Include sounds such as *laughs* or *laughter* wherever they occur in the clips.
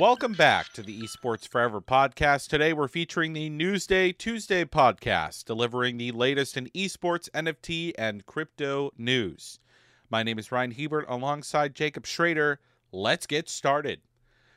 Welcome back to the Esports Forever podcast. Today we're featuring the Newsday Tuesday podcast, delivering the latest in esports, NFT, and crypto news. My name is Ryan Hebert alongside Jacob Shrader. Let's get started.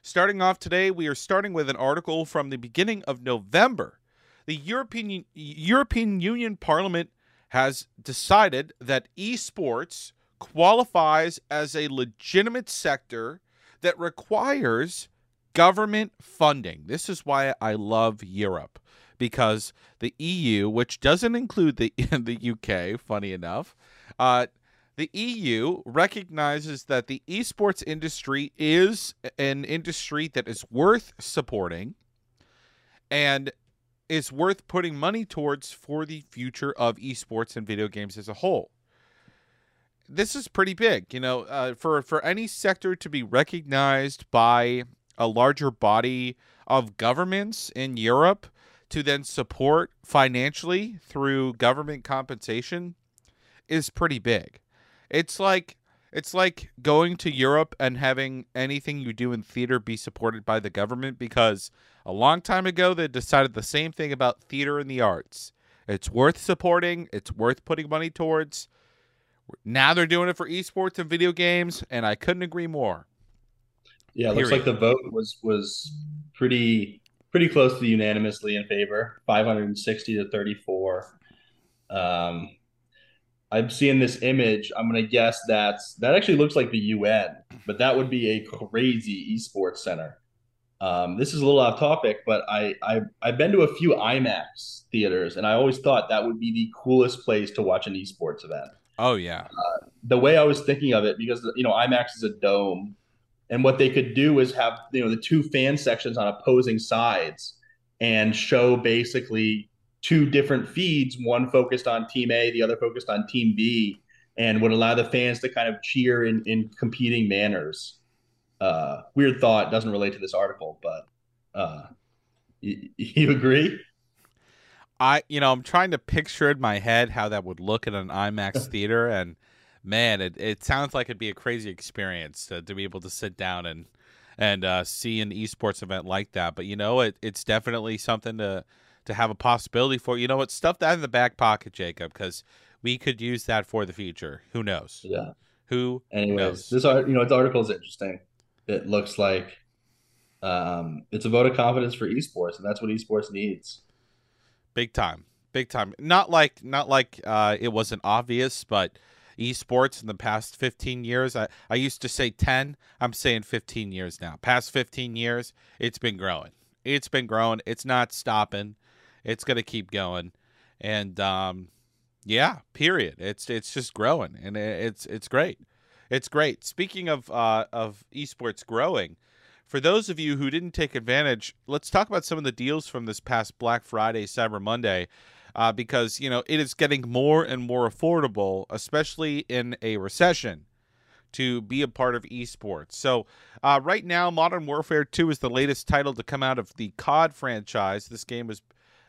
Starting off today, we are starting with an article from the beginning of November. The European European Union Parliament has decided that esports qualifies as a legitimate sector that requires government funding. This is why I love Europe because the EU, which doesn't include the *laughs* the UK, funny enough, uh, the EU recognizes that the esports industry is an industry that is worth supporting and is worth putting money towards for the future of esports and video games as a whole. This is pretty big, you know, uh, for for any sector to be recognized by a larger body of governments in Europe to then support financially through government compensation is pretty big. It's like it's like going to Europe and having anything you do in theater be supported by the government because a long time ago they decided the same thing about theater and the arts. It's worth supporting, it's worth putting money towards. Now they're doing it for esports and video games and I couldn't agree more. Yeah, it looks like the vote was was pretty pretty close to unanimously in favor, 560 to 34. Um, I'm seeing this image. I'm gonna guess that's that actually looks like the UN, but that would be a crazy esports center. Um, this is a little off topic, but I, I I've been to a few IMAX theaters, and I always thought that would be the coolest place to watch an esports event. Oh yeah. Uh, the way I was thinking of it, because you know IMAX is a dome, and what they could do is have you know the two fan sections on opposing sides and show basically two different feeds, one focused on team A, the other focused on team B, and would allow the fans to kind of cheer in, in competing manners. Uh, weird thought doesn't relate to this article, but uh, you, you agree? I, you know, I'm trying to picture in my head how that would look in an IMAX *laughs* theater, and man, it, it sounds like it'd be a crazy experience to, to be able to sit down and and uh, see an esports event like that. But you know, it, it's definitely something to to have a possibility for. You know what? Stuff that in the back pocket, Jacob, because we could use that for the future. Who knows? Yeah. Who? Anyways, knows? this art, you know, this article is interesting. It looks like um, it's a vote of confidence for esports, and that's what esports needs. Big time, big time. Not like not like uh, it wasn't obvious, but esports in the past 15 years. I, I used to say 10. I'm saying 15 years now. Past 15 years, it's been growing. It's been growing. It's not stopping. It's going to keep going. And um, yeah, period. It's it's just growing and it's it's great. It's great. Speaking of uh, of esports growing, for those of you who didn't take advantage, let's talk about some of the deals from this past Black Friday, Cyber Monday uh, because you know it is getting more and more affordable, especially in a recession, to be a part of esports. So uh, right now, Modern Warfare 2 is the latest title to come out of the COD franchise. This game was,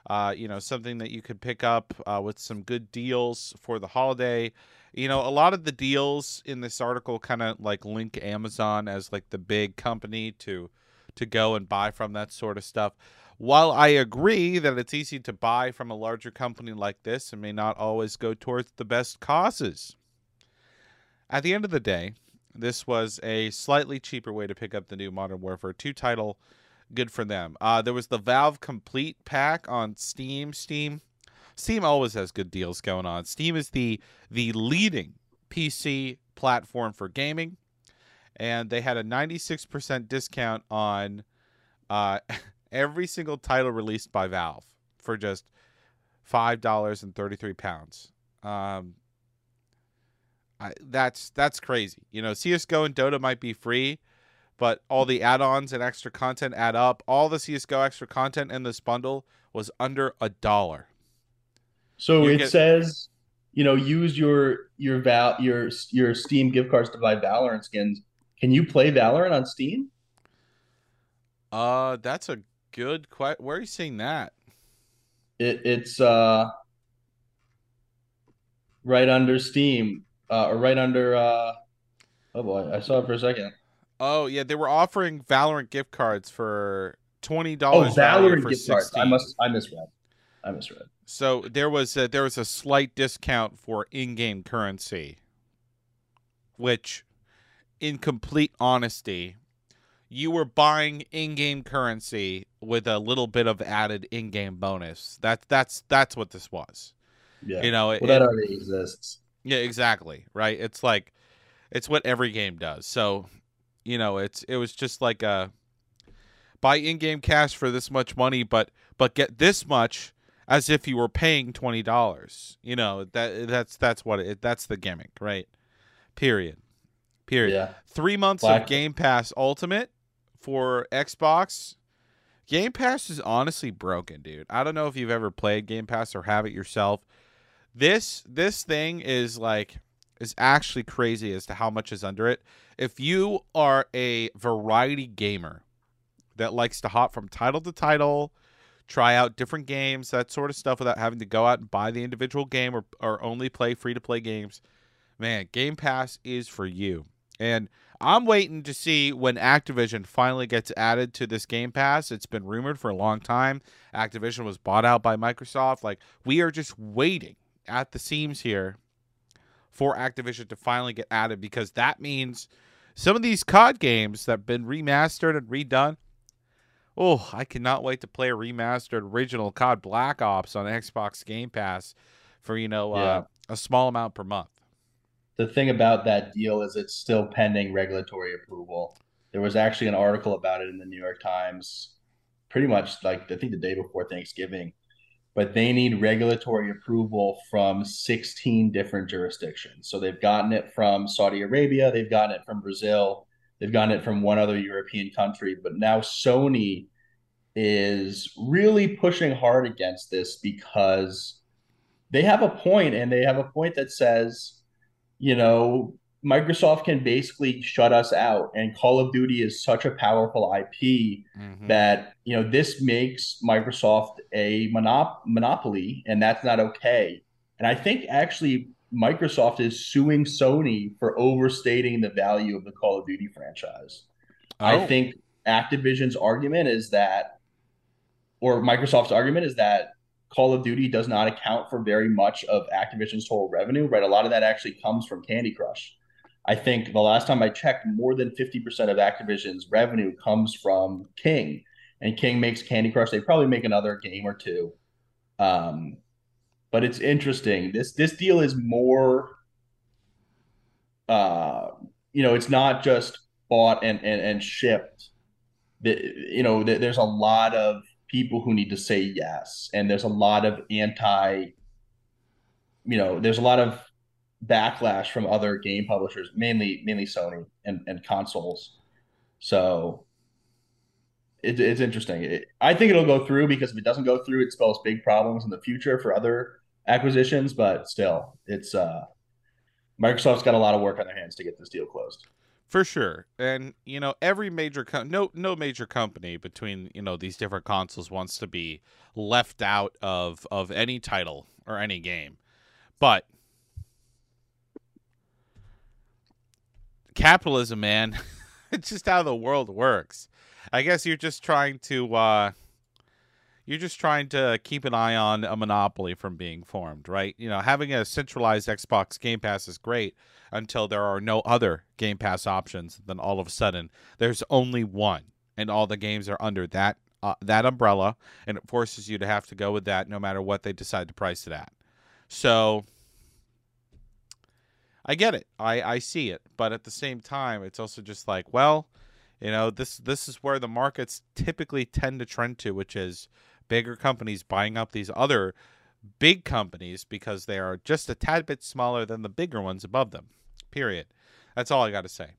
uh, you know, something that you could pick up uh, with some good deals for the holiday. You know, a lot of the deals in this article kind of like link Amazon as like the big company to to go and buy from that sort of stuff. While I agree that it's easy to buy from a larger company like this and may not always go towards the best causes, at the end of the day, this was a slightly cheaper way to pick up the new Modern Warfare 2 title. Good for them. Uh, there was the Valve Complete Pack on Steam. Steam, Steam always has good deals going on. Steam is the the leading PC platform for gaming, and they had a 96% discount on uh, *laughs* every single title released by Valve for just five dollars and thirty three pounds. Um, I, that's that's crazy. You know, CS:GO and Dota might be free, but all the add-ons and extra content add up. All the CS:GO extra content in this bundle was under a dollar. So you it get, says, you know, use your your val your your Steam gift cards to buy Valorant skins. Can you play Valorant on Steam? Uh, that's a good question. Where are you seeing that? It, it's uh, right under Steam, uh, or right under. Uh, oh boy, I saw it for a second. Oh yeah, they were offering Valorant gift cards for twenty dollars. Oh, Valorant gift 16. cards. I must. I misread. I misread. So there was a, there was a slight discount for in-game currency, which, in complete honesty, you were buying in-game currency with a little bit of added in-game bonus. That that's that's what this was. Yeah. You know, well, it, that already exists. Yeah, exactly. Right. It's like it's what every game does. So, you know, it's it was just like a buy in-game cash for this much money, but but get this much as if you were paying twenty dollars. You know that that's that's what it that's the gimmick, right? Period. Period. Yeah. Three months Black. of Game Pass Ultimate for Xbox. Game Pass is honestly broken, dude. I don't know if you've ever played Game Pass or have it yourself. This this thing is like is actually crazy as to how much is under it. If you are a variety gamer that likes to hop from title to title, try out different games, that sort of stuff without having to go out and buy the individual game or, or only play free to play games, man, Game Pass is for you. And I'm waiting to see when Activision finally gets added to this Game Pass. It's been rumored for a long time. Activision was bought out by Microsoft. Like, we are just waiting at the seams here for Activision to finally get added because that means some of these COD games that have been remastered and redone. Oh, I cannot wait to play a remastered original COD Black Ops on Xbox Game Pass for, you know, uh, yeah. uh, a small amount per month. The thing about that deal is it's still pending regulatory approval. There was actually an article about it in the New York Times pretty much like I think the day before Thanksgiving but they need regulatory approval from 16 different jurisdictions. So they've gotten it from Saudi Arabia, they've gotten it from Brazil, they've gotten it from one other European country, but now Sony is really pushing hard against this because they have a point and they have a point that says, you know, Microsoft can basically shut us out. And Call of Duty is such a powerful IP mm-hmm. that you know this makes Microsoft a monop- monopoly, and that's not okay. And I think actually Microsoft is suing Sony for overstating the value of the Call of Duty franchise. Oh. I think Activision's argument is that, or Microsoft's argument is that Call of Duty does not account for very much of Activision's total revenue, right? A lot of that actually comes from Candy Crush. I think the last time I checked, more than 50% of Activision's revenue comes from King. And King makes Candy Crush. They probably make another game or two. Um, but it's interesting. This this deal is more uh, you know, it's not just bought and and, and shipped. The, you know, the, there's a lot of people who need to say yes, and there's a lot of anti. You know, there's a lot of backlash from other game publishers, mainly mainly Sony and, and consoles. So it, it's interesting. It, I think it'll go through because if it doesn't go through, it spells big problems in the future for other acquisitions. But still, it's uh, Microsoft's got a lot of work on their hands to get this deal closed. For sure, and you know every major co- no no major company between you know these different consoles wants to be left out of of any title or any game, but capitalism, man. *laughs* it's just how the world works. I guess you're just trying to uh you're just trying to keep an eye on a monopoly from being formed, right? You know, having a centralized Xbox Game Pass is great until there are no other Game Pass options. Then all of a sudden, there's only one, and all the games are under that uh, that umbrella, and it forces you to have to go with that no matter what they decide to price it at. So I get it. I I see it, but at the same time, it's also just like, well, you know, this this is where the markets typically tend to trend to, which is bigger companies buying up these other big companies because they are just a tad bit smaller than the bigger ones above them. Period. That's all I got to say.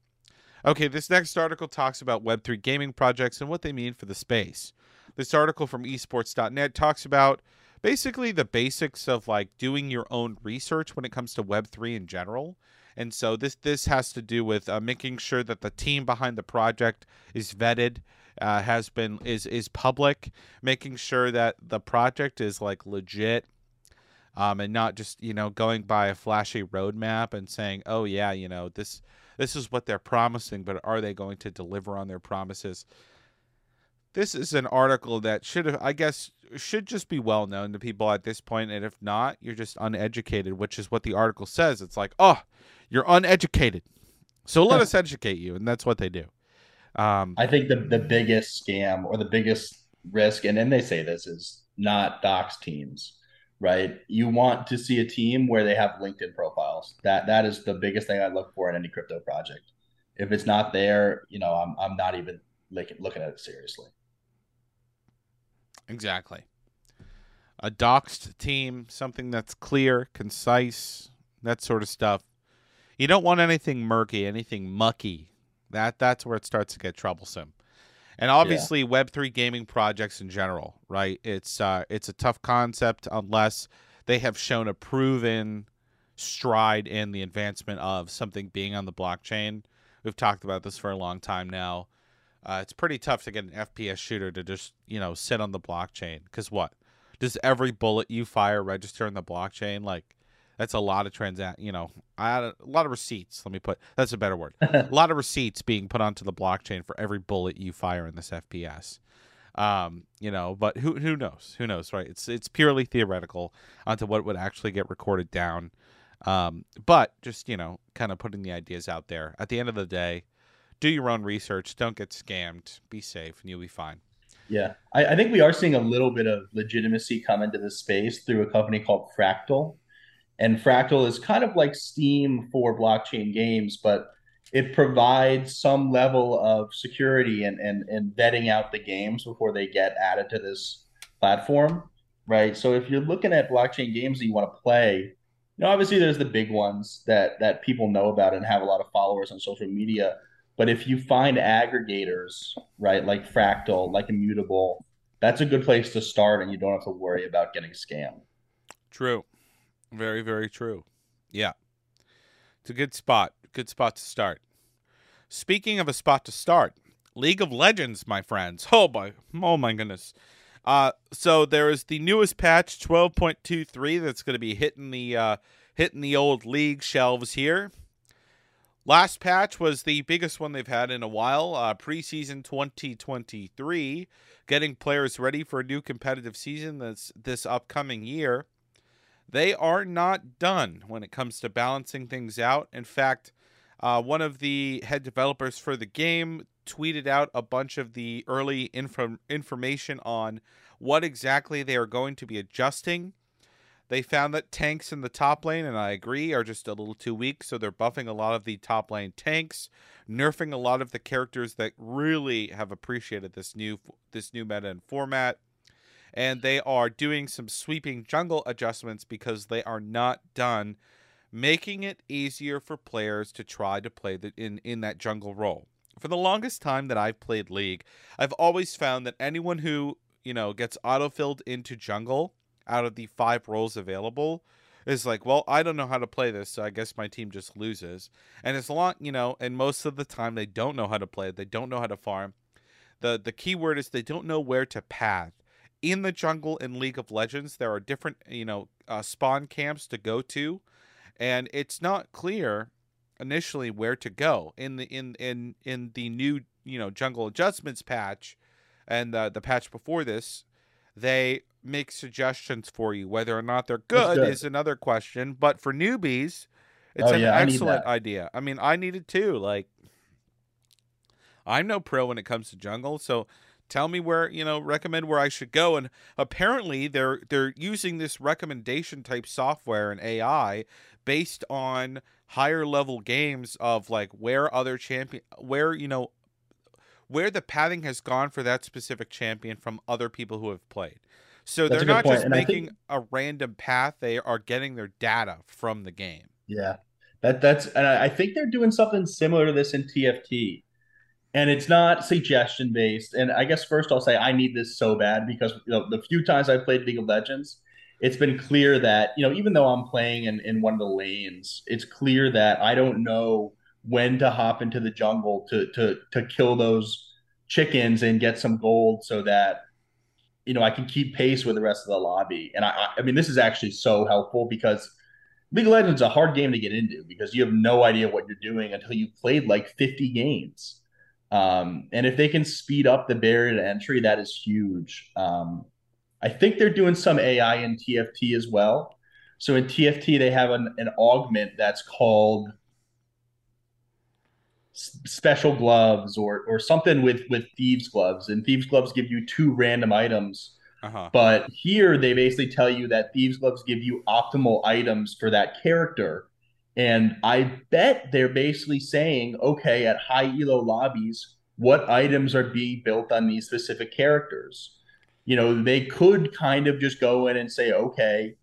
Okay, this next article talks about Web3 gaming projects and what they mean for the space. This article from esports.net talks about basically the basics of like doing your own research when it comes to web3 in general and so this this has to do with uh, making sure that the team behind the project is vetted uh, has been is is public making sure that the project is like legit um, and not just you know going by a flashy roadmap and saying, oh yeah, you know this this is what they're promising, but are they going to deliver on their promises? This is an article that should have, I guess, should just be well known to people at this point, and if not, you're just uneducated, which is what the article says. It's like, oh, you're uneducated, so let us *laughs* educate you, and that's what they do. Um, I think the the biggest scam or the biggest risk, and then they say this is not doxed teams right? You want to see a team where they have LinkedIn profiles. That that is the biggest thing I look for in any crypto project. If it's not there, you know, I'm I'm not even looking looking at it seriously. Exactly. A doxed team, something that's clear, concise, that sort of stuff. You don't want anything murky, anything mucky. That that's where it starts to get troublesome and obviously yeah. Web three gaming projects in general, right? It's uh, it's a tough concept unless they have shown a proven stride in the advancement of something being on the blockchain. We've talked about this for a long time now. Uh, it's pretty tough to get an FPS shooter to just you know sit on the blockchain because what does every bullet you fire register in the blockchain? Like that's a lot of transact. You know, I had a, a, lot of receipts. Let me put that's a better word. *laughs* a lot of receipts being put onto the blockchain for every bullet you fire in this FPS. Um, you know, but who who knows? Who knows? Right? It's it's purely theoretical onto what would actually get recorded down. Um, but just you know, kind of putting the ideas out there. At the end of the day, do your own research. Don't get scammed. Be safe, and you'll be fine. Yeah, I, I think we are seeing a little bit of legitimacy come into this space through a company called Fractal and Fractal is kind of like Steam for blockchain games, but it provides some level of security and, and, and vetting out the games before they get added to this platform, right? So if you're looking at blockchain games that you want to play, you know, obviously there's the big ones that that people know about and have a lot of followers on social media. But if you find aggregators, right, like Fractal, like Immutable, that's a good place to start, and you don't have to worry about getting scammed. True. Very, very true. Yeah. It's a good spot. Good spot to start. Speaking of a spot to start, League of Legends, my friends. Oh my oh my goodness. Uh so there is the newest patch 12.23 that's going to be hitting the uh hitting the old league shelves here. Last patch was the biggest one they've had in a while, uh, preseason 2023, getting players ready for a new competitive season that's this upcoming year. They are not done when it comes to balancing things out. In fact, uh, one of the head developers for the game tweeted out a bunch of the early info- information on what exactly they are going to be adjusting. They found that tanks in the top lane, and I agree, are just a little too weak, so they're buffing a lot of the top lane tanks, nerfing a lot of the characters that really have appreciated this new this new meta and format and they are doing some sweeping jungle adjustments because they are not done making it easier for players to try to play the, in in that jungle role. For the longest time that I've played League, I've always found that anyone who, you know, gets autofilled into jungle out of the five roles available is like, well, I don't know how to play this, so I guess my team just loses. And as long, you know, and most of the time they don't know how to play it, they don't know how to farm. The the key word is they don't know where to path in the jungle in League of Legends, there are different, you know, uh, spawn camps to go to, and it's not clear initially where to go in the in in in the new you know jungle adjustments patch, and the the patch before this, they make suggestions for you. Whether or not they're good, good. is another question. But for newbies, it's oh, an yeah, excellent I idea. I mean, I need it too. Like, I'm no pro when it comes to jungle, so tell me where you know recommend where i should go. And apparently they're they're using this recommendation type software and ai based on higher level games of like where other champion where you know where the pathing has gone for that specific champion from other people who have played. So That's they're not point. just and making think... a random path they are getting their data from the game. Yeah. That that's and i think they're doing something similar to this in tft and it's not suggestion based. And I guess first I'll say I need this so bad because you know, the few times I've played League of Legends, it's been clear that you know even though I'm playing in, in one of the lanes, it's clear that I don't know when to hop into the jungle to to to kill those chickens and get some gold so that you know, I can keep pace with the rest of the lobby. And I, I mean, this is actually so helpful because League of Legends is a hard game to get into because you have no idea what you're doing until you've played like 50 games. Um, and if they can speed up the barrier to entry, that is huge. Um, I think they're doing some AI in TFT as well. So in TFT, they have an, an augment that's called special gloves or or something with with thieves gloves and thieves gloves give you two random items uh-huh. but here they basically tell you that thieves gloves give you optimal items for that character and i bet they're basically saying okay at high elo lobbies what items are being built on these specific characters you know they could kind of just go in and say okay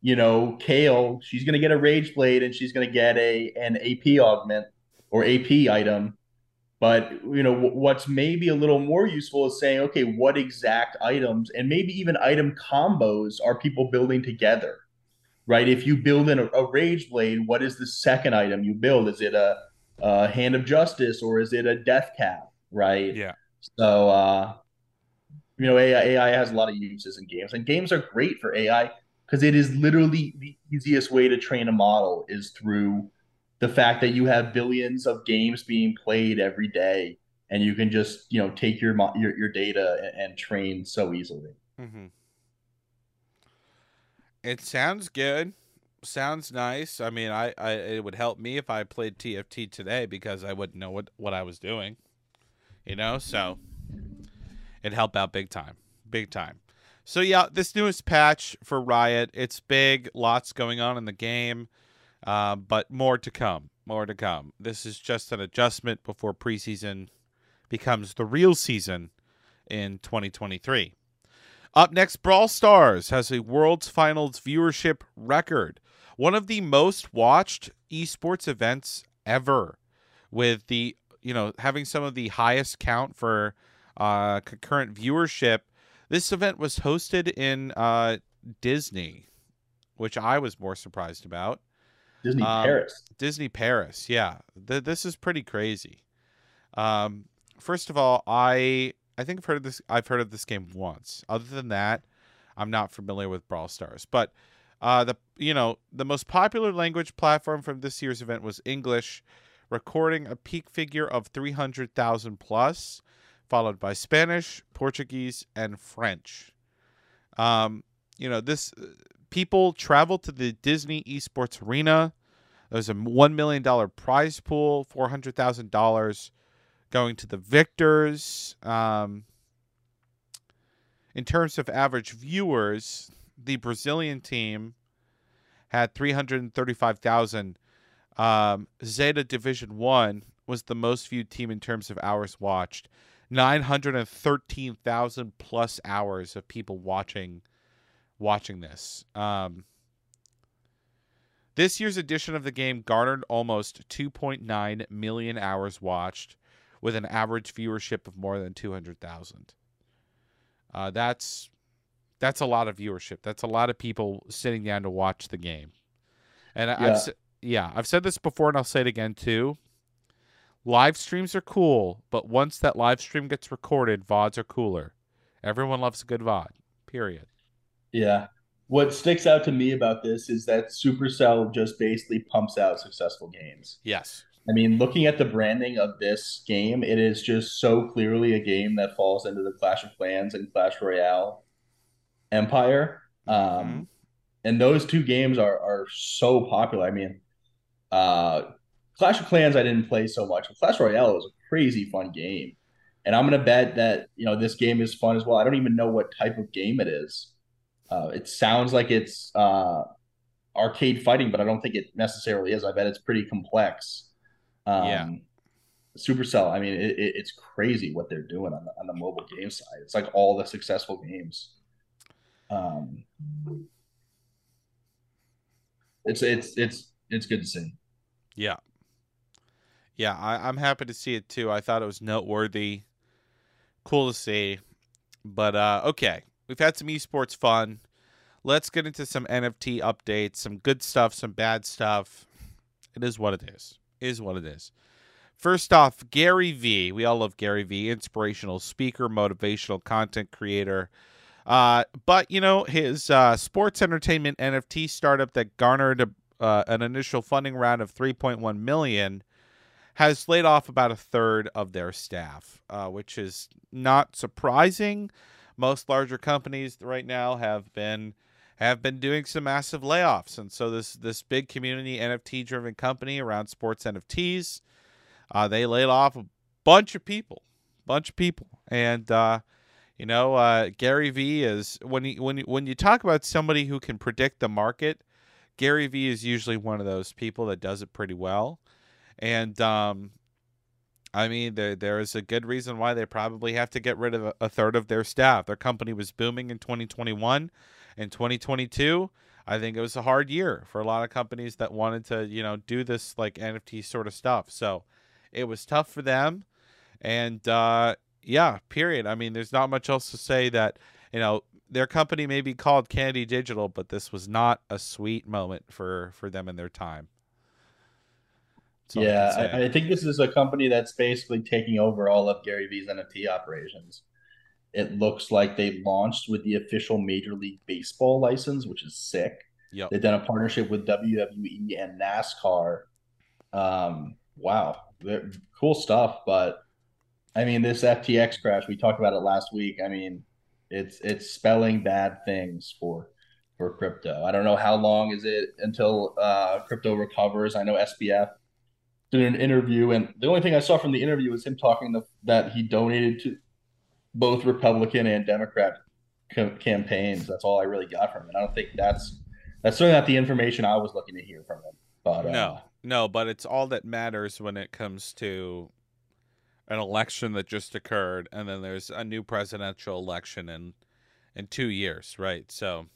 you know Kayle, she's going to get a rage blade and she's going to get a an ap augment or AP item. But you know what's maybe a little more useful is saying, okay, what exact items and maybe even item combos are people building together, right? If you build in a, a rage blade, what is the second item you build? Is it a, a hand of justice or is it a death cap, right? Yeah. So uh, you know, AI, AI has a lot of uses in games, and games are great for AI because it is literally the easiest way to train a model is through the fact that you have billions of games being played every day and you can just you know take your your, your data and, and train so easily mm-hmm. It sounds good sounds nice i mean I, I it would help me if i played tft today because i wouldn't know what what i was doing you know so it helped out big time big time so yeah this newest patch for riot it's big lots going on in the game uh, but more to come. More to come. This is just an adjustment before preseason becomes the real season in 2023. Up next, Brawl Stars has a World's Finals viewership record, one of the most watched esports events ever, with the you know having some of the highest count for uh, concurrent viewership. This event was hosted in uh, Disney, which I was more surprised about. Disney um, Paris. Disney Paris. Yeah, Th- this is pretty crazy. Um, first of all, I I think I've heard of this. I've heard of this game once. Other than that, I'm not familiar with Brawl Stars. But uh, the you know the most popular language platform from this year's event was English, recording a peak figure of 300,000 plus, followed by Spanish, Portuguese, and French. Um, you know this people travel to the Disney Esports Arena. There's a $1 million prize pool, $400,000 going to the victors. Um, in terms of average viewers, the Brazilian team had 335,000. Um, Zeta Division 1 was the most viewed team in terms of hours watched. 913,000 plus hours of people watching watching this. Um, this year's edition of the game garnered almost 2.9 million hours watched, with an average viewership of more than 200,000. Uh, that's that's a lot of viewership. That's a lot of people sitting down to watch the game. And yeah. I've yeah, I've said this before, and I'll say it again too. Live streams are cool, but once that live stream gets recorded, VODs are cooler. Everyone loves a good VOD. Period. Yeah. What sticks out to me about this is that Supercell just basically pumps out successful games. Yes. I mean, looking at the branding of this game, it is just so clearly a game that falls into the Clash of Clans and Clash Royale empire. Um, mm-hmm. and those two games are are so popular. I mean, uh, Clash of Clans I didn't play so much. But Clash Royale was a crazy fun game, and I'm gonna bet that you know this game is fun as well. I don't even know what type of game it is. Uh, it sounds like it's uh, arcade fighting, but I don't think it necessarily is. I bet it's pretty complex. Um, yeah. Supercell, I mean, it, it, it's crazy what they're doing on the, on the mobile game side. It's like all the successful games. Um, it's it's it's it's good to see. Yeah, yeah, I, I'm happy to see it too. I thought it was noteworthy, cool to see. But uh, okay, We've had some esports fun. Let's get into some NFT updates, some good stuff, some bad stuff. It is what it is. Is what it is. First off, Gary Vee. We all love Gary Vee, inspirational speaker, motivational content creator. Uh, but you know, his uh, sports entertainment NFT startup that garnered a, uh, an initial funding round of 3.1 million has laid off about a third of their staff, uh, which is not surprising. Most larger companies right now have been have been doing some massive layoffs, and so this this big community NFT driven company around sports NFTs, uh, they laid off a bunch of people, bunch of people, and uh, you know uh, Gary Vee is when you when when you talk about somebody who can predict the market, Gary Vee is usually one of those people that does it pretty well. And um, I mean, there there is a good reason why they probably have to get rid of a third of their staff. Their company was booming in 2021, in 2022. I think it was a hard year for a lot of companies that wanted to, you know, do this like NFT sort of stuff. So it was tough for them, and uh, yeah, period. I mean, there's not much else to say that you know their company may be called Candy Digital, but this was not a sweet moment for for them in their time yeah, I, I, think this is a company that's basically taking over all of Gary Vee's NFT operations. It looks like they launched with the official Major League Baseball license, which is sick. Yep. They've done a partnership with WWE and NASCAR. Um, wow, They're, cool stuff. But I mean, this FTX crash, we talked about it last week. I mean, it's it's spelling bad things for for crypto. I don't know how long is it until uh, crypto recovers. I know SBF did an interview, and the only thing I saw from the interview was him talking the, that he donated to both Republican and Democrat co- campaigns. That's all I really got from it. I don't think that's that's certainly not the information I was looking to hear from him. But uh, no, no, but it's all that matters when it comes to an election that just occurred, and then there's a new presidential election in in two years, right? So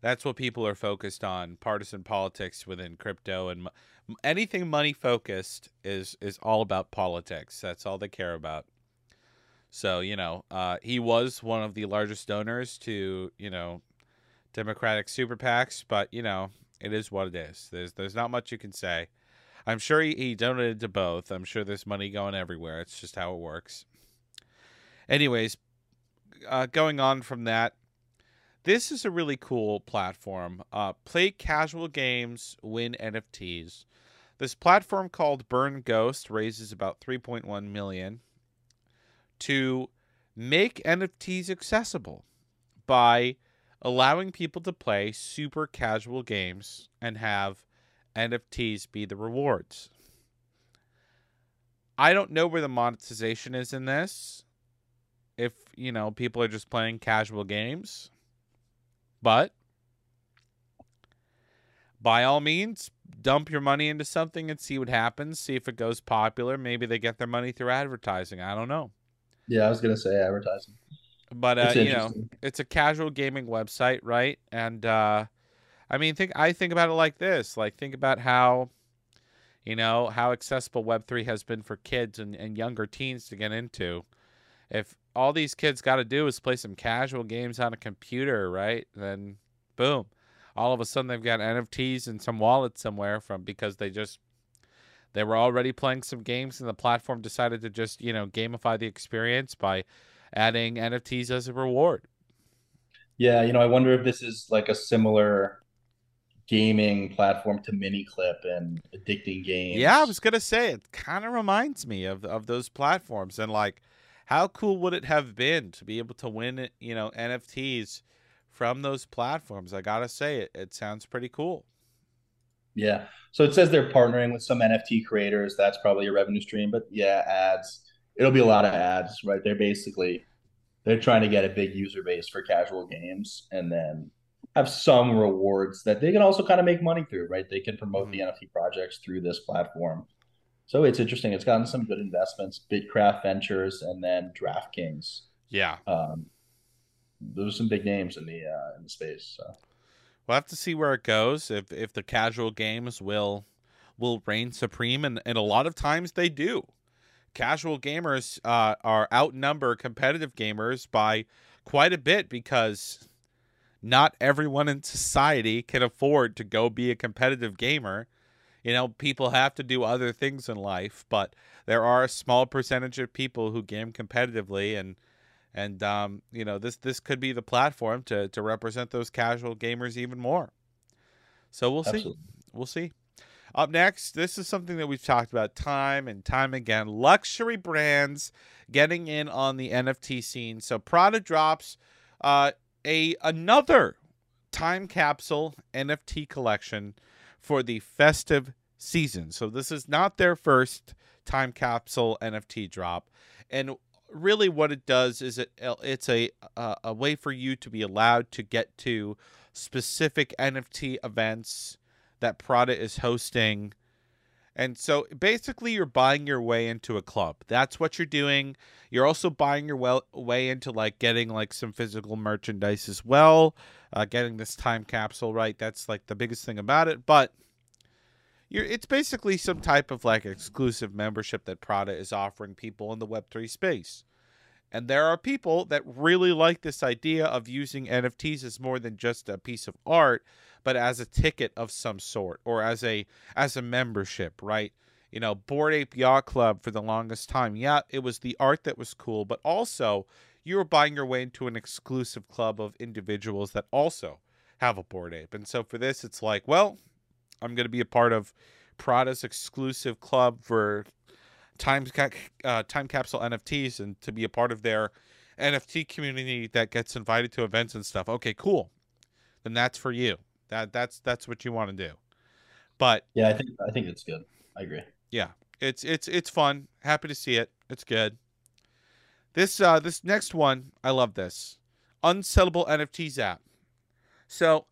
that's what people are focused on: partisan politics within crypto and anything money focused is is all about politics. That's all they care about. So you know, uh, he was one of the largest donors to you know Democratic super PACs, but you know it is what it is. There's there's not much you can say. I'm sure he, he donated to both. I'm sure there's money going everywhere. It's just how it works. Anyways, uh, going on from that, this is a really cool platform. Uh, play casual games, win NFTs. This platform called Burnghost raises about 3.1 million to make NFTs accessible by allowing people to play super casual games and have NFTs be the rewards. I don't know where the monetization is in this. If, you know, people are just playing casual games. But by all means, dump your money into something and see what happens. See if it goes popular. Maybe they get their money through advertising. I don't know. Yeah, I was gonna say advertising. But uh, you know, it's a casual gaming website, right? And uh, I mean, think I think about it like this: like think about how, you know, how accessible Web three has been for kids and, and younger teens to get into. If all these kids got to do is play some casual games on a computer, right? Then, boom, all of a sudden they've got NFTs and some wallets somewhere from because they just they were already playing some games and the platform decided to just you know gamify the experience by adding NFTs as a reward. Yeah, you know, I wonder if this is like a similar gaming platform to Miniclip and addicting games. Yeah, I was gonna say it kind of reminds me of of those platforms and like how cool would it have been to be able to win you know NFTs from those platforms. I gotta say it, it sounds pretty cool. Yeah. So it says they're partnering with some NFT creators. That's probably a revenue stream. But yeah, ads. It'll be a lot of ads, right? They're basically they're trying to get a big user base for casual games and then have some rewards that they can also kind of make money through, right? They can promote mm-hmm. the NFT projects through this platform. So it's interesting. It's gotten some good investments, Bitkraft Ventures and then DraftKings. Yeah. Um, those are some big names in the uh, in the space. So. We'll have to see where it goes. If if the casual games will will reign supreme, and, and a lot of times they do. Casual gamers uh, are outnumber competitive gamers by quite a bit because not everyone in society can afford to go be a competitive gamer. You know, people have to do other things in life, but there are a small percentage of people who game competitively and and um, you know this this could be the platform to to represent those casual gamers even more. So we'll Absolutely. see. We'll see. Up next, this is something that we've talked about time and time again: luxury brands getting in on the NFT scene. So Prada drops uh, a another time capsule NFT collection for the festive season. So this is not their first time capsule NFT drop, and really what it does is it it's a a, a way for you to be allowed to get to specific NFT events that Prada is hosting. And so basically, you're buying your way into a club. That's what you're doing. You're also buying your well, way into like getting like some physical merchandise as well, uh, getting this time capsule right. That's like the biggest thing about it. But you're, it's basically some type of like exclusive membership that Prada is offering people in the Web3 space. And there are people that really like this idea of using NFTs as more than just a piece of art, but as a ticket of some sort or as a as a membership, right? You know, Bored Ape Yacht Club for the longest time. Yeah, it was the art that was cool, but also you were buying your way into an exclusive club of individuals that also have a Bored Ape. And so for this, it's like, well, I'm going to be a part of Prada's exclusive club for time uh, time capsule NFTs and to be a part of their NFT community that gets invited to events and stuff. Okay, cool. Then that's for you. That that's that's what you want to do. But yeah, I think I think it's good. I agree. Yeah, it's it's it's fun. Happy to see it. It's good. This uh this next one, I love this. Unsellable NFTs app. So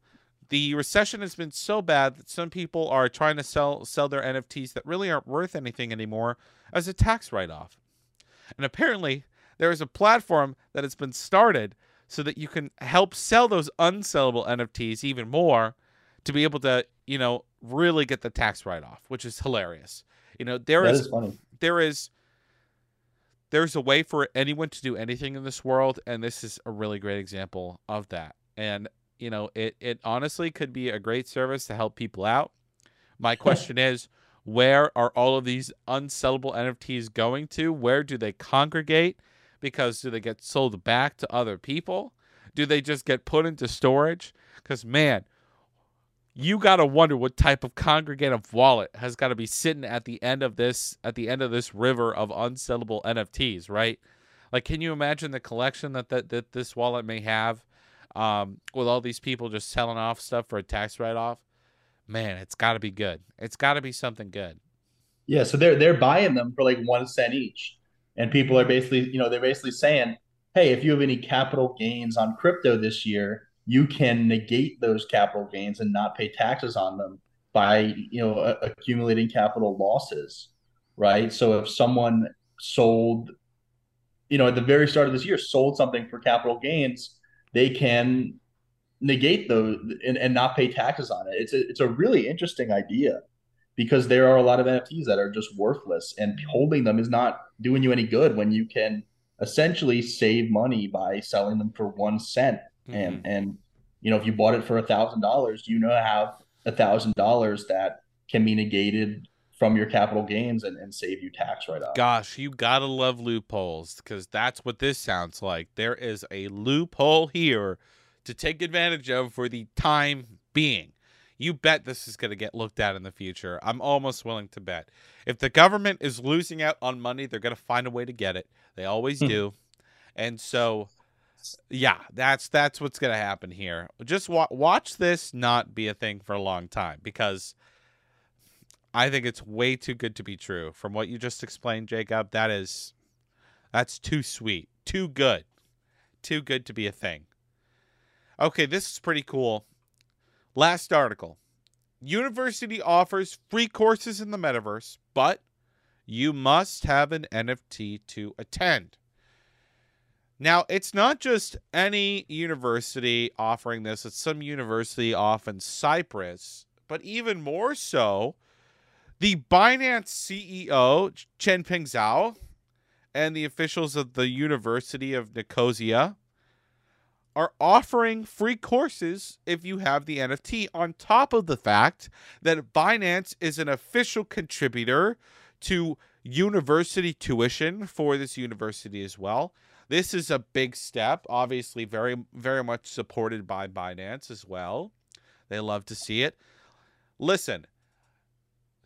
the recession has been so bad that some people are trying to sell sell their NFTs that really aren't worth anything anymore as a tax write-off. And apparently, there is a platform that has been started so that you can help sell those unsellable NFTs even more to be able to, you know, really get the tax write-off, which is hilarious. You know, there is, is funny. there is there's a way for anyone to do anything in this world and this is a really great example of that. And you know, it it honestly could be a great service to help people out. My question is, where are all of these unsellable NFTs going to? Where do they congregate? Because do they get sold back to other people? Do they just get put into storage? Because man, you gotta wonder what type of congregative wallet has got to be sitting at the end of this at the end of this river of unsellable NFTs, right? Like, can you imagine the collection that that, that this wallet may have? Um, with all these people just selling off stuff for a tax write off, man, it's got to be good. It's got to be something good. Yeah, so they're they're buying them for like one cent each, and people are basically, you know, they're basically saying, hey, if you have any capital gains on crypto this year, you can negate those capital gains and not pay taxes on them by you know accumulating capital losses, right? So if someone sold, you know, at the very start of this year, sold something for capital gains they can negate those and, and not pay taxes on it. It's a, it's a really interesting idea because there are a lot of NFTs that are just worthless and holding them is not doing you any good when you can essentially save money by selling them for one cent. Mm-hmm. And, and, you know, if you bought it for a thousand dollars, you know, have a thousand dollars that can be negated from your capital gains and, and save you tax write off. Gosh, you gotta love loopholes because that's what this sounds like. There is a loophole here to take advantage of for the time being. You bet this is going to get looked at in the future. I'm almost willing to bet. If the government is losing out on money, they're going to find a way to get it. They always hmm. do. And so yeah, that's that's what's going to happen here. Just wa- watch this not be a thing for a long time because I think it's way too good to be true. From what you just explained, Jacob, that is that's too sweet. Too good. Too good to be a thing. Okay, this is pretty cool. Last article. University offers free courses in the metaverse, but you must have an NFT to attend. Now, it's not just any university offering this, it's some university off in Cyprus, but even more so, the Binance CEO, Changpeng Zhao, and the officials of the University of Nicosia are offering free courses if you have the NFT, on top of the fact that Binance is an official contributor to university tuition for this university as well. this is a big step. Obviously, very very much supported by Binance as well. They love to see it. Listen,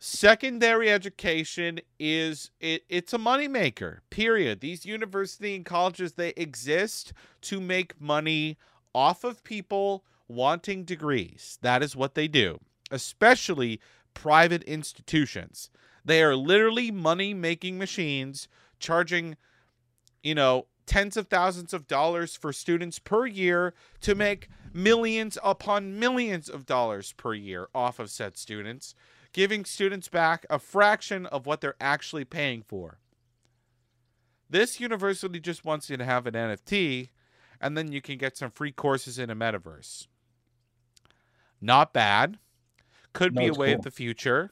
secondary education is it, it's a moneymaker period. These university and colleges they exist to make money off of people wanting degrees. That is what they do especially private institutions. They are literally money making machines charging you know tens of thousands of dollars for students per year to make millions upon millions of dollars per year off of said students giving students back a fraction of what they're actually paying for. This university just wants you to have an NFT, and then you can get some free courses in a metaverse. Not bad. Could no, be a way cool. of the future.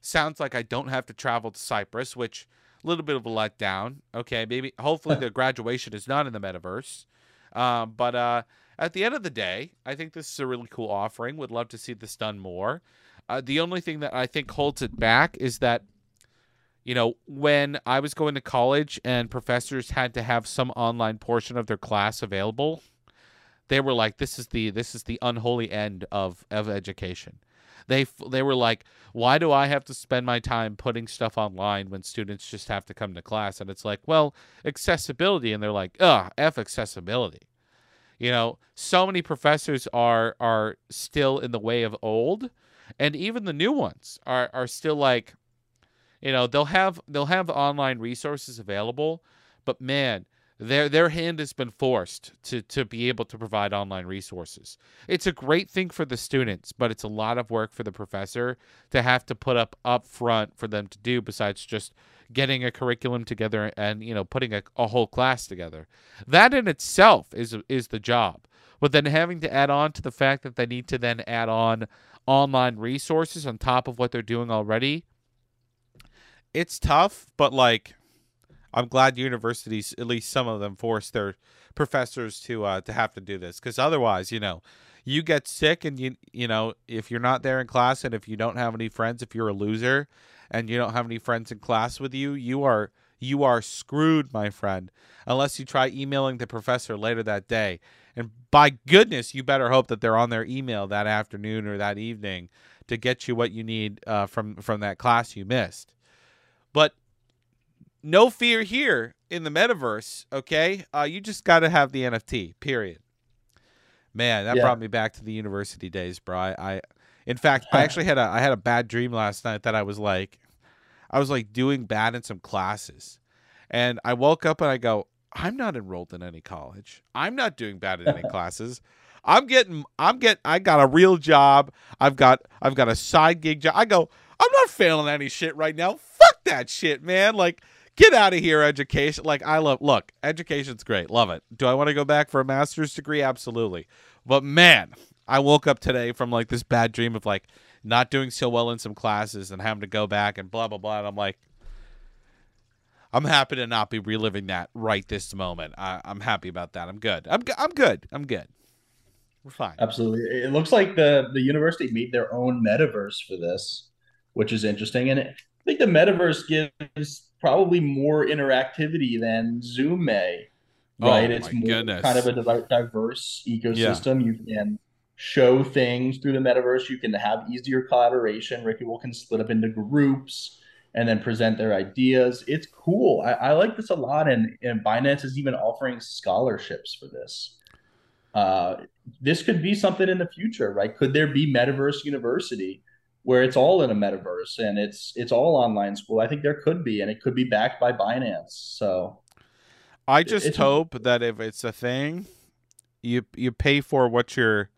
Sounds like I don't have to travel to Cyprus, which a little bit of a letdown. Okay, maybe hopefully *laughs* the graduation is not in the metaverse. Um, but uh, at the end of the day, I think this is a really cool offering. Would love to see this done more. Uh, the only thing that I think holds it back is that, you know, when I was going to college and professors had to have some online portion of their class available, they were like, "This is the this is the unholy end of of education." They they were like, "Why do I have to spend my time putting stuff online when students just have to come to class?" And it's like, "Well, accessibility," and they're like, "Ugh, f accessibility." You know, so many professors are are still in the way of old and even the new ones are are still like you know they'll have they'll have online resources available but man their their hand has been forced to to be able to provide online resources. It's a great thing for the students but it's a lot of work for the professor to have to put up up front for them to do besides just getting a curriculum together and you know putting a, a whole class together. That in itself is is the job. But then having to add on to the fact that they need to then add on online resources on top of what they're doing already. It's tough, but like I'm glad universities, at least some of them, force their professors to uh, to have to do this because otherwise, you know, you get sick and you you know if you're not there in class and if you don't have any friends, if you're a loser and you don't have any friends in class with you, you are you are screwed, my friend, unless you try emailing the professor later that day and by goodness, you better hope that they're on their email that afternoon or that evening to get you what you need uh, from from that class you missed. But no fear here in the metaverse. Okay, uh, you just got to have the NFT. Period. Man, that yeah. brought me back to the university days, bro. I, I in fact, I *laughs* actually had a I had a bad dream last night that I was like, I was like doing bad in some classes, and I woke up and I go, I'm not enrolled in any college. I'm not doing bad in any *laughs* classes. I'm getting I'm getting I got a real job. I've got I've got a side gig job. I go, I'm not failing any shit right now. Fuck that shit, man. Like get out of here education. Like I love look, education's great. Love it. Do I want to go back for a master's degree? Absolutely. But man, I woke up today from like this bad dream of like not doing so well in some classes and having to go back and blah blah blah. And I'm like, I'm happy to not be reliving that right this moment. I, am happy about that. I'm good. I'm I'm good. I'm good. We're fine. Absolutely. It looks like the the university made their own metaverse for this, which is interesting. And it, I think the metaverse gives probably more interactivity than Zoom may. Oh right? Oh, it's more goodness. kind of a diverse ecosystem. Yeah. You can show things through the metaverse. You can have easier collaboration. Ricky will can split up into groups and then present their ideas. It's cool. I, I like this a lot, and, and Binance is even offering scholarships for this. Uh, this could be something in the future, right? Could there be Metaverse University where it's all in a metaverse and it's it's all online school? I think there could be, and it could be backed by Binance. So, I just hope that if it's a thing, you you pay for what you're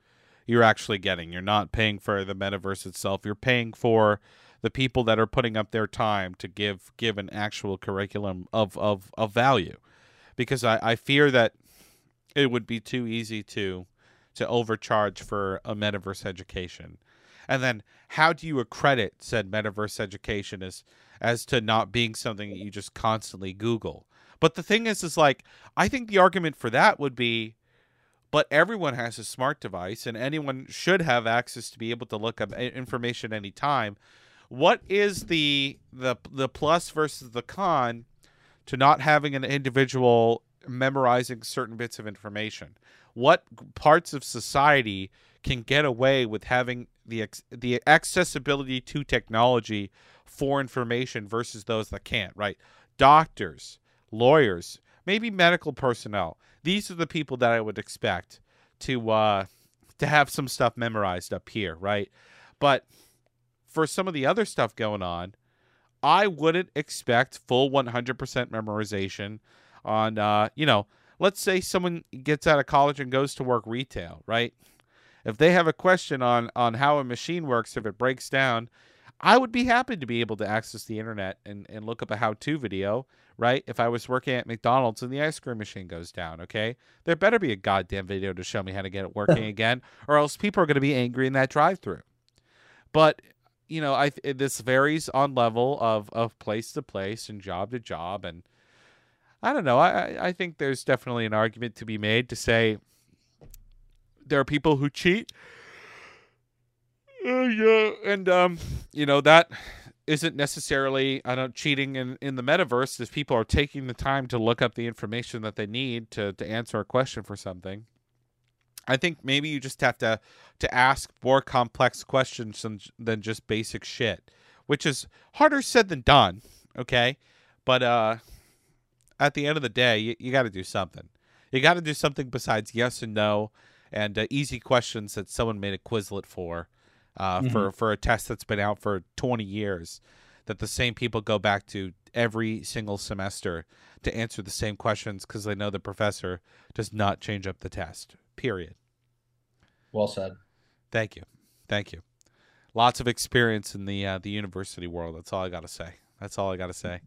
you're actually getting. You're not paying for the metaverse itself. You're paying for the people that are putting up their time to give give an actual curriculum of of, of value. Because I, I fear that it would be too easy to to overcharge for a metaverse education. And then how do you accredit said metaverse education as as to not being something that you just constantly google? But the thing is is like i think the argument for that would be but everyone has a smart device and anyone should have access to be able to look up information anytime what is the the the plus versus the con to not having an individual memorizing certain bits of information? What parts of society can get away with having the the accessibility to technology for information versus those that can't, right? Doctors, lawyers, maybe medical personnel. These are the people that I would expect to uh, to have some stuff memorized up here, right? But for some of the other stuff going on, I wouldn't expect full 100% memorization on, uh, you know, let's say someone gets out of college and goes to work retail, right? If they have a question on on how a machine works, if it breaks down, I would be happy to be able to access the internet and, and look up a how to video, right? If I was working at McDonald's and the ice cream machine goes down, okay? There better be a goddamn video to show me how to get it working *laughs* again, or else people are going to be angry in that drive through. But you know, I this varies on level of of place to place and job to job, and I don't know. I I think there's definitely an argument to be made to say there are people who cheat. Uh, yeah, and um, you know that isn't necessarily I don't cheating in in the metaverse. If people are taking the time to look up the information that they need to to answer a question for something. I think maybe you just have to to ask more complex questions than, than just basic shit, which is harder said than done. Okay, but uh, at the end of the day, you, you got to do something. You got to do something besides yes and no and uh, easy questions that someone made a Quizlet for, uh, mm-hmm. for for a test that's been out for 20 years, that the same people go back to every single semester to answer the same questions because they know the professor does not change up the test. Period. Well said. Thank you, thank you. Lots of experience in the uh, the university world. That's all I got to say. That's all I got to say.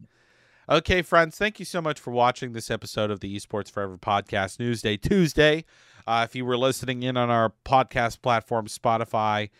Okay, friends, thank you so much for watching this episode of the Esports Forever podcast, Newsday Tuesday. Uh, if you were listening in on our podcast platform, Spotify,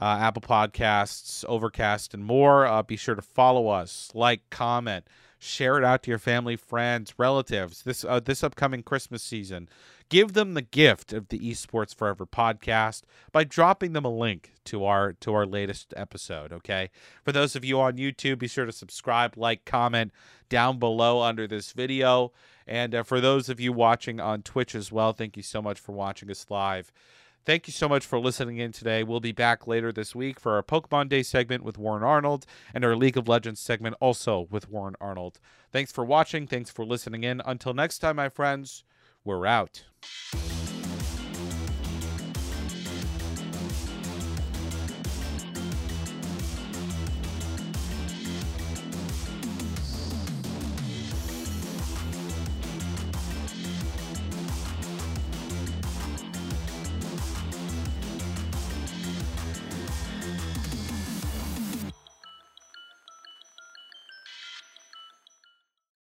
uh, Apple Podcasts, Overcast, and more, uh, be sure to follow us, like, comment, share it out to your family, friends, relatives. This uh, this upcoming Christmas season, give them the gift of the Esports Forever podcast by dropping them a link to our to our latest episode. Okay, for those of you on YouTube, be sure to subscribe, like, comment down below under this video. And uh, for those of you watching on Twitch as well, thank you so much for watching us live. Thank you so much for listening in today. We'll be back later this week for our Pokemon Day segment with Warren Arnold and our League of Legends segment also with Warren Arnold. Thanks for watching. Thanks for listening in. Until next time, my friends, we're out.